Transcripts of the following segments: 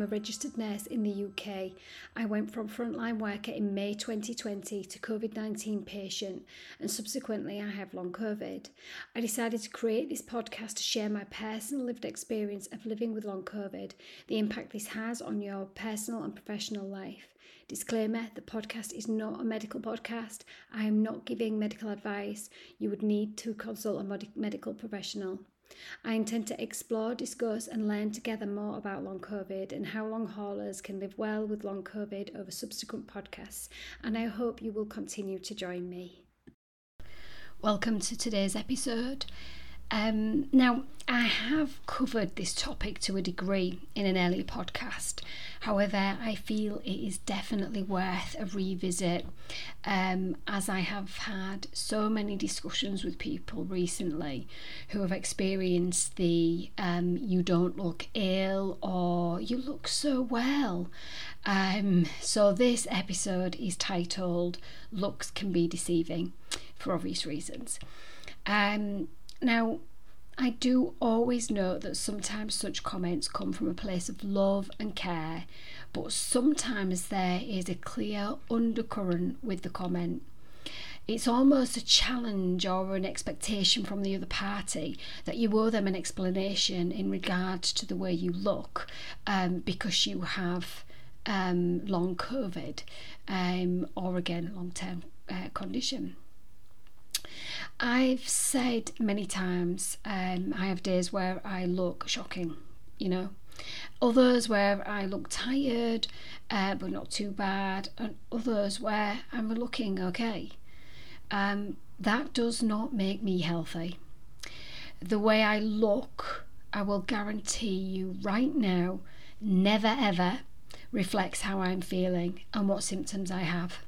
I'm a registered nurse in the UK. I went from frontline worker in May 2020 to COVID 19 patient, and subsequently, I have long COVID. I decided to create this podcast to share my personal lived experience of living with long COVID, the impact this has on your personal and professional life. Disclaimer the podcast is not a medical podcast. I am not giving medical advice. You would need to consult a medical professional. I intend to explore, discuss, and learn together more about long COVID and how long haulers can live well with long COVID over subsequent podcasts. And I hope you will continue to join me. Welcome to today's episode. Um, now, I have covered this topic to a degree in an earlier podcast. However, I feel it is definitely worth a revisit um, as I have had so many discussions with people recently who have experienced the um, you don't look ill or you look so well. Um, so, this episode is titled Looks Can Be Deceiving for obvious reasons. Um, now, I do always note that sometimes such comments come from a place of love and care, but sometimes there is a clear undercurrent with the comment. It's almost a challenge or an expectation from the other party that you owe them an explanation in regard to the way you look um, because you have um, long COVID um, or again long term uh, condition. I've said many times um, I have days where I look shocking, you know, others where I look tired uh, but not too bad, and others where I'm looking okay. Um, that does not make me healthy. The way I look, I will guarantee you right now, never ever reflects how I'm feeling and what symptoms I have.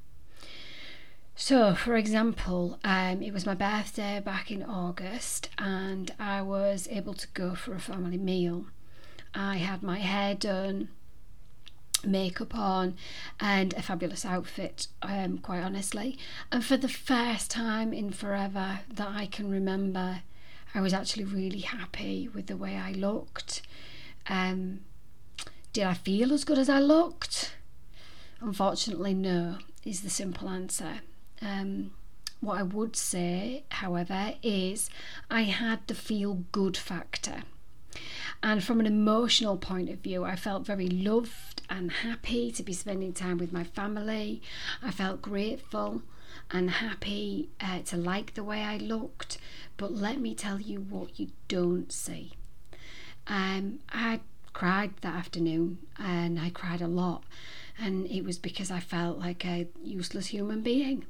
So, for example, um, it was my birthday back in August, and I was able to go for a family meal. I had my hair done, makeup on, and a fabulous outfit, um, quite honestly. And for the first time in forever that I can remember, I was actually really happy with the way I looked. Um, did I feel as good as I looked? Unfortunately, no, is the simple answer. Um, what I would say, however, is I had the feel good factor. And from an emotional point of view, I felt very loved and happy to be spending time with my family. I felt grateful and happy uh, to like the way I looked. But let me tell you what you don't see. Um, I cried that afternoon and I cried a lot. And it was because I felt like a useless human being.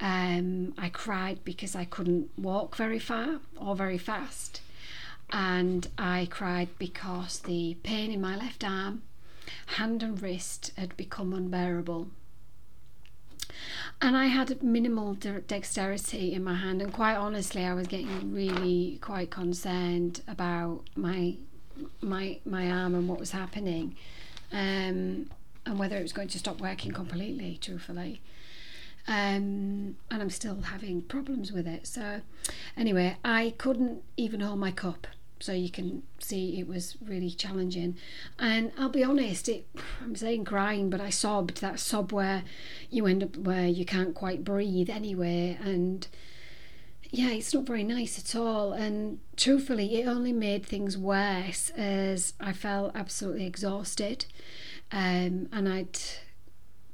Um, I cried because I couldn't walk very far or very fast. And I cried because the pain in my left arm, hand, and wrist had become unbearable. And I had minimal dexterity in my hand, and quite honestly, I was getting really quite concerned about my my my arm and what was happening, um, and whether it was going to stop working completely. Truthfully, um, and I'm still having problems with it. So, anyway, I couldn't even hold my cup. So you can see it was really challenging. And I'll be honest, it, I'm saying crying, but I sobbed. That sob where you end up where you can't quite breathe anyway. And yeah, it's not very nice at all. And truthfully, it only made things worse as I felt absolutely exhausted. Um, and I'd,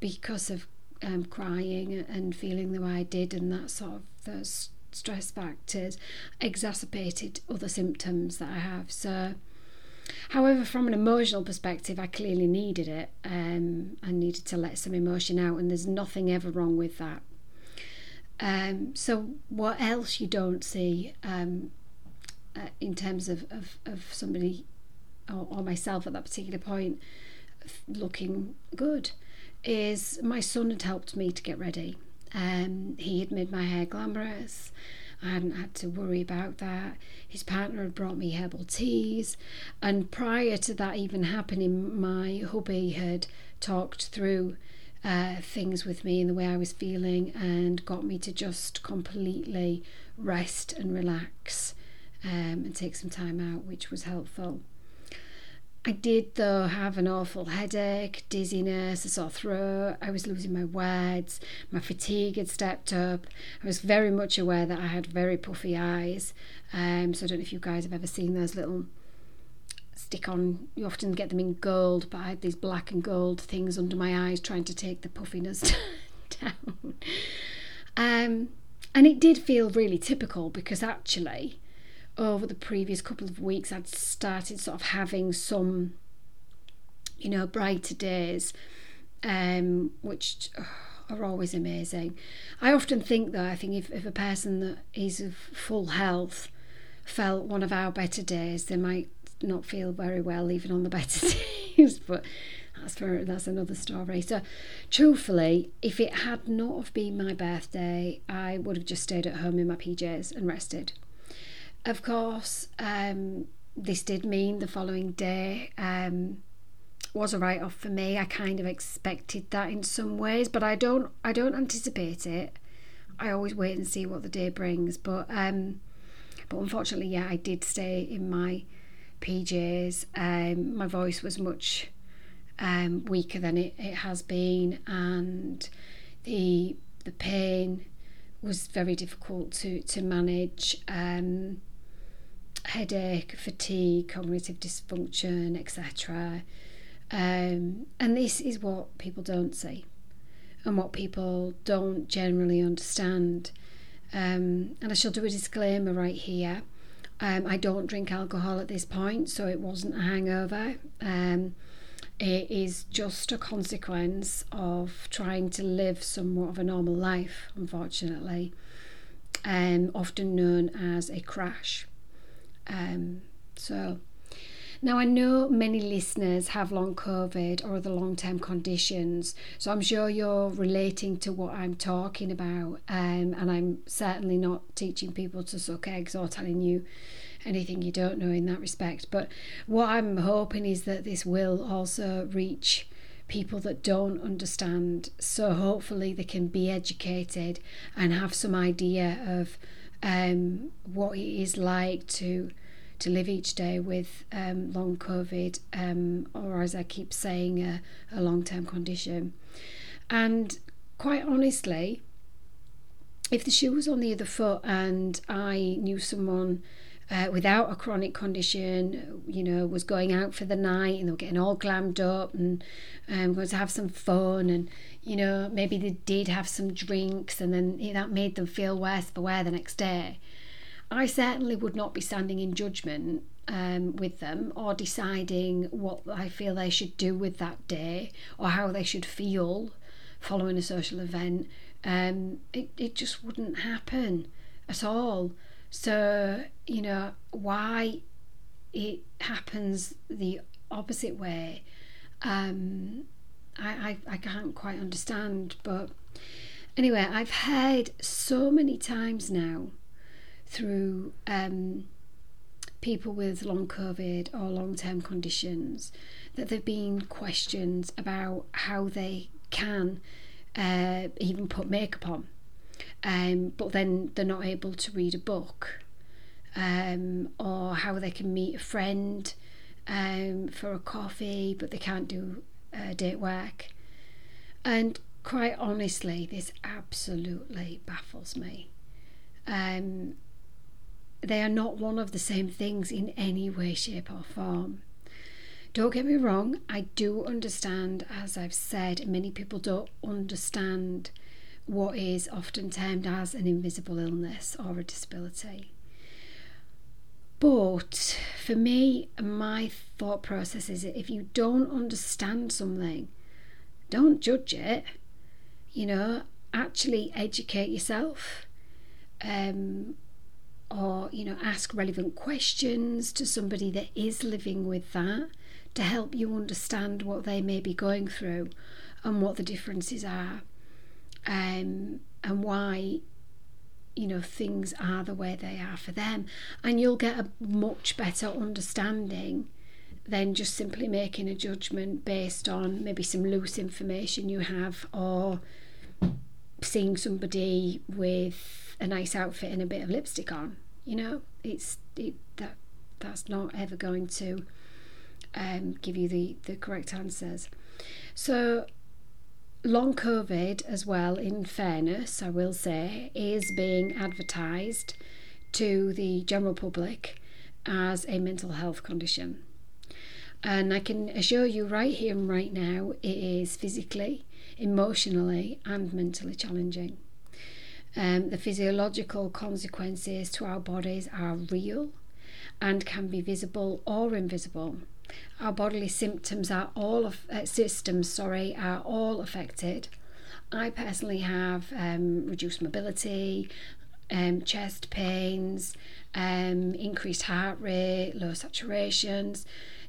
because of um, crying and feeling the way I did, and that sort of those stress factors exacerbated other symptoms that I have. So, however, from an emotional perspective, I clearly needed it. Um, I needed to let some emotion out, and there's nothing ever wrong with that. Um, so, what else you don't see um, uh, in terms of, of, of somebody or, or myself at that particular point looking good? Is my son had helped me to get ready. Um, he had made my hair glamorous. I hadn't had to worry about that. His partner had brought me herbal teas, and prior to that even happening, my hubby had talked through uh, things with me and the way I was feeling and got me to just completely rest and relax um, and take some time out, which was helpful. I did, though, have an awful headache, dizziness, a sore throat. I was losing my words. My fatigue had stepped up. I was very much aware that I had very puffy eyes. Um, so I don't know if you guys have ever seen those little stick on. You often get them in gold, but I had these black and gold things under my eyes trying to take the puffiness down. Um, and it did feel really typical because actually over the previous couple of weeks, I'd started sort of having some, you know, brighter days, um, which are always amazing. I often think, though, I think if, if a person that is of full health felt one of our better days, they might not feel very well even on the better days. but that's for that's another story. So, truthfully, if it had not have been my birthday, I would have just stayed at home in my PJs and rested. Of course, um, this did mean the following day um, was a write off for me. I kind of expected that in some ways, but I don't. I don't anticipate it. I always wait and see what the day brings. But um, but unfortunately, yeah, I did stay in my PJs. Um, my voice was much um, weaker than it, it has been, and the the pain was very difficult to to manage. Um, headache, fatigue, cognitive dysfunction, etc. Um, and this is what people don't see and what people don't generally understand. Um, and I shall do a disclaimer right here. Um, I don't drink alcohol at this point, so it wasn't a hangover. Um, it is just a consequence of trying to live somewhat of a normal life, unfortunately, um, often known as a crash. Um, so now I know many listeners have long COVID or other long term conditions, so I'm sure you're relating to what I'm talking about. Um, and I'm certainly not teaching people to suck eggs or telling you anything you don't know in that respect. But what I'm hoping is that this will also reach people that don't understand, so hopefully they can be educated and have some idea of um, what it is like to to live each day with um, long COVID, um, or as I keep saying, a, a long term condition. And quite honestly, if the shoe was on the other foot and I knew someone uh, without a chronic condition, you know, was going out for the night and they were getting all glammed up and um, going to have some fun and, you know, maybe they did have some drinks and then you know, that made them feel worse for wear the next day. I certainly would not be standing in judgment um, with them or deciding what I feel they should do with that day or how they should feel following a social event. Um, it, it just wouldn't happen at all. So, you know, why it happens the opposite way, um, I, I, I can't quite understand. But anyway, I've heard so many times now through um, people with long COVID or long term conditions that there have been questions about how they can uh, even put makeup on, um, but then they're not able to read a book, um, or how they can meet a friend um, for a coffee, but they can't do uh, date work. And quite honestly, this absolutely baffles me. Um, they are not one of the same things in any way, shape, or form. Don't get me wrong, I do understand, as I've said, many people don't understand what is often termed as an invisible illness or a disability. But for me, my thought process is if you don't understand something, don't judge it. You know, actually educate yourself. Um, or you know ask relevant questions to somebody that is living with that to help you understand what they may be going through and what the differences are um, and why you know things are the way they are for them and you'll get a much better understanding than just simply making a judgment based on maybe some loose information you have or seeing somebody with a nice outfit and a bit of lipstick on. You know, it's it, that that's not ever going to um, give you the, the correct answers. So, long COVID, as well, in fairness, I will say, is being advertised to the general public as a mental health condition. And I can assure you right here and right now, it is physically, emotionally, and mentally challenging. Um, the physiological consequences to our bodies are real and can be visible or invisible. Our bodily symptoms are all of, uh, systems, sorry, are all affected. I personally have um, reduced mobility, um, chest pains, um, increased heart rate, low saturations,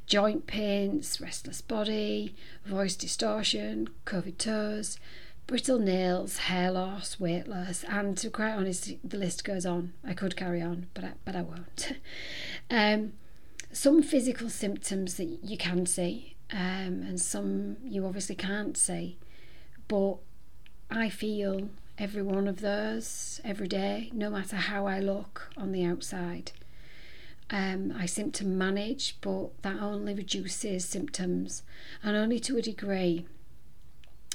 joint pains, restless body, voice distortion, COVID toes, brittle nails, hair loss, weight loss, and to be quite honest, the list goes on. I could carry on, but I, but I won't. um, some physical symptoms that you can see, um, and some you obviously can't see, but I feel every one of those every day, no matter how I look on the outside. Um, I symptom manage, but that only reduces symptoms and only to a degree,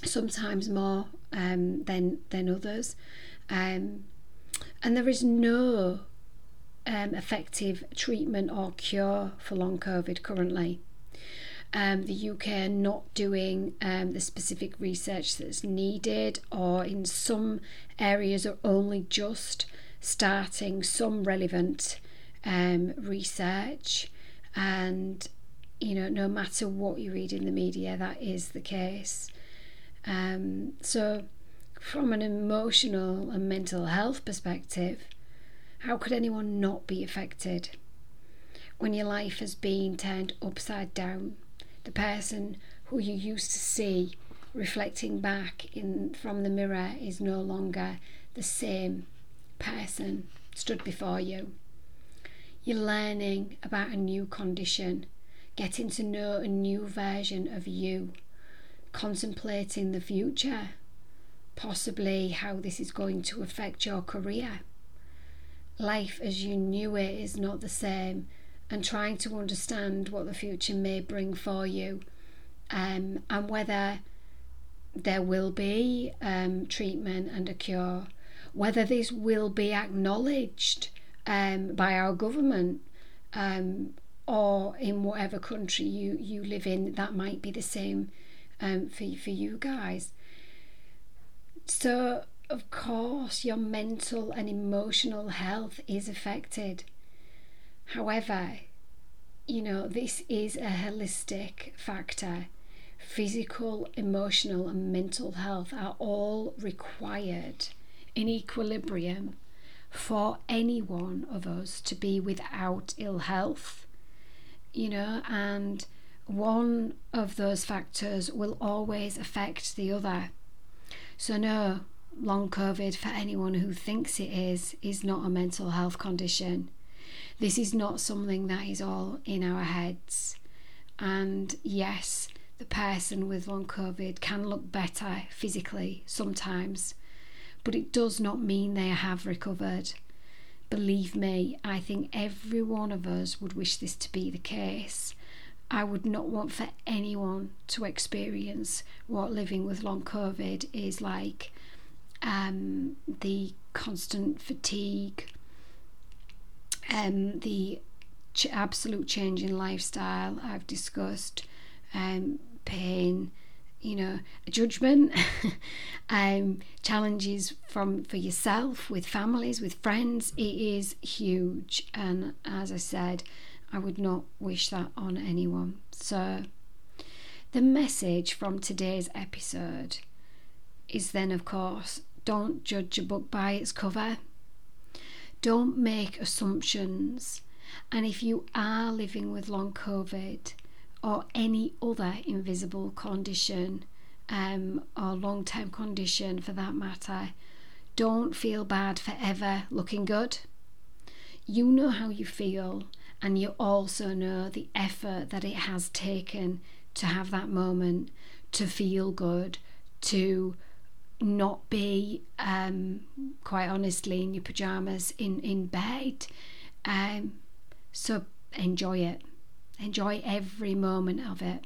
sometimes more um, than, than others. Um, and there is no um, effective treatment or cure for long COVID currently um, the UK are not doing um, the specific research that's needed, or in some areas are only just starting some relevant um, research. And you know, no matter what you read in the media, that is the case. Um, so, from an emotional and mental health perspective, how could anyone not be affected when your life has been turned upside down? the person who you used to see reflecting back in from the mirror is no longer the same person stood before you. You're learning about a new condition, getting to know a new version of you, contemplating the future, possibly how this is going to affect your career. Life as you knew it is not the same and trying to understand what the future may bring for you um, and whether there will be um, treatment and a cure, whether this will be acknowledged um, by our government um, or in whatever country you, you live in, that might be the same um, for, for you guys. So, of course, your mental and emotional health is affected. However, you know, this is a holistic factor. Physical, emotional, and mental health are all required in equilibrium for any one of us to be without ill health, you know, and one of those factors will always affect the other. So, no, long COVID for anyone who thinks it is, is not a mental health condition. This is not something that is all in our heads. And yes, the person with long COVID can look better physically sometimes, but it does not mean they have recovered. Believe me, I think every one of us would wish this to be the case. I would not want for anyone to experience what living with long COVID is like. Um, the constant fatigue, um, the ch- absolute change in lifestyle I've discussed, um, pain, you know, judgment, um, challenges from for yourself, with families, with friends. It is huge, and as I said, I would not wish that on anyone. So, the message from today's episode is then, of course, don't judge a book by its cover. Don't make assumptions. And if you are living with long COVID or any other invisible condition um, or long term condition for that matter, don't feel bad for ever looking good. You know how you feel, and you also know the effort that it has taken to have that moment, to feel good, to not be um, quite honestly in your pajamas in in bed um, So enjoy it. Enjoy every moment of it.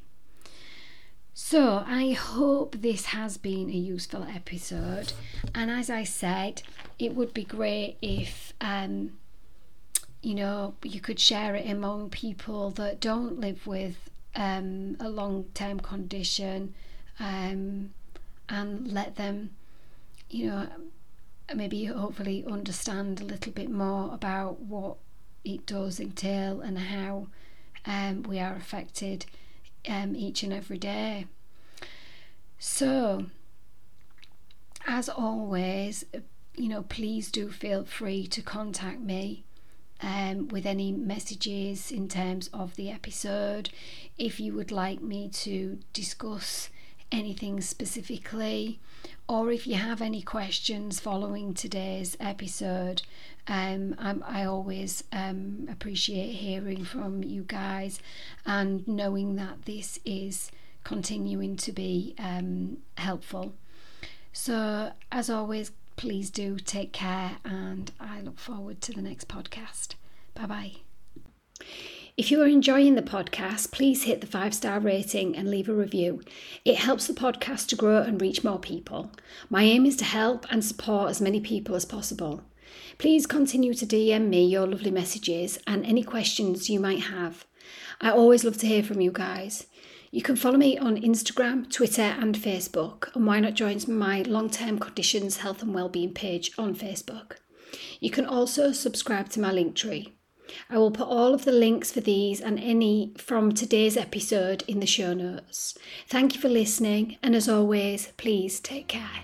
So, I hope this has been a useful episode. And as I said, it would be great if, um, you know, you could share it among people that don't live with um, a long term condition um, and let them, you know, maybe hopefully understand a little bit more about what it does entail and how um, we are affected um, each and every day. So, as always, you know, please do feel free to contact me um, with any messages in terms of the episode. If you would like me to discuss anything specifically, or if you have any questions following today's episode, um, i always um, appreciate hearing from you guys and knowing that this is continuing to be um, helpful. So, as always, please do take care, and I look forward to the next podcast. Bye bye. If you are enjoying the podcast, please hit the five star rating and leave a review. It helps the podcast to grow and reach more people. My aim is to help and support as many people as possible. Please continue to DM me your lovely messages and any questions you might have. I always love to hear from you guys. You can follow me on Instagram, Twitter, and Facebook, and why not join my long term conditions health and wellbeing page on Facebook. You can also subscribe to my link tree. I will put all of the links for these and any from today's episode in the show notes. Thank you for listening, and as always, please take care.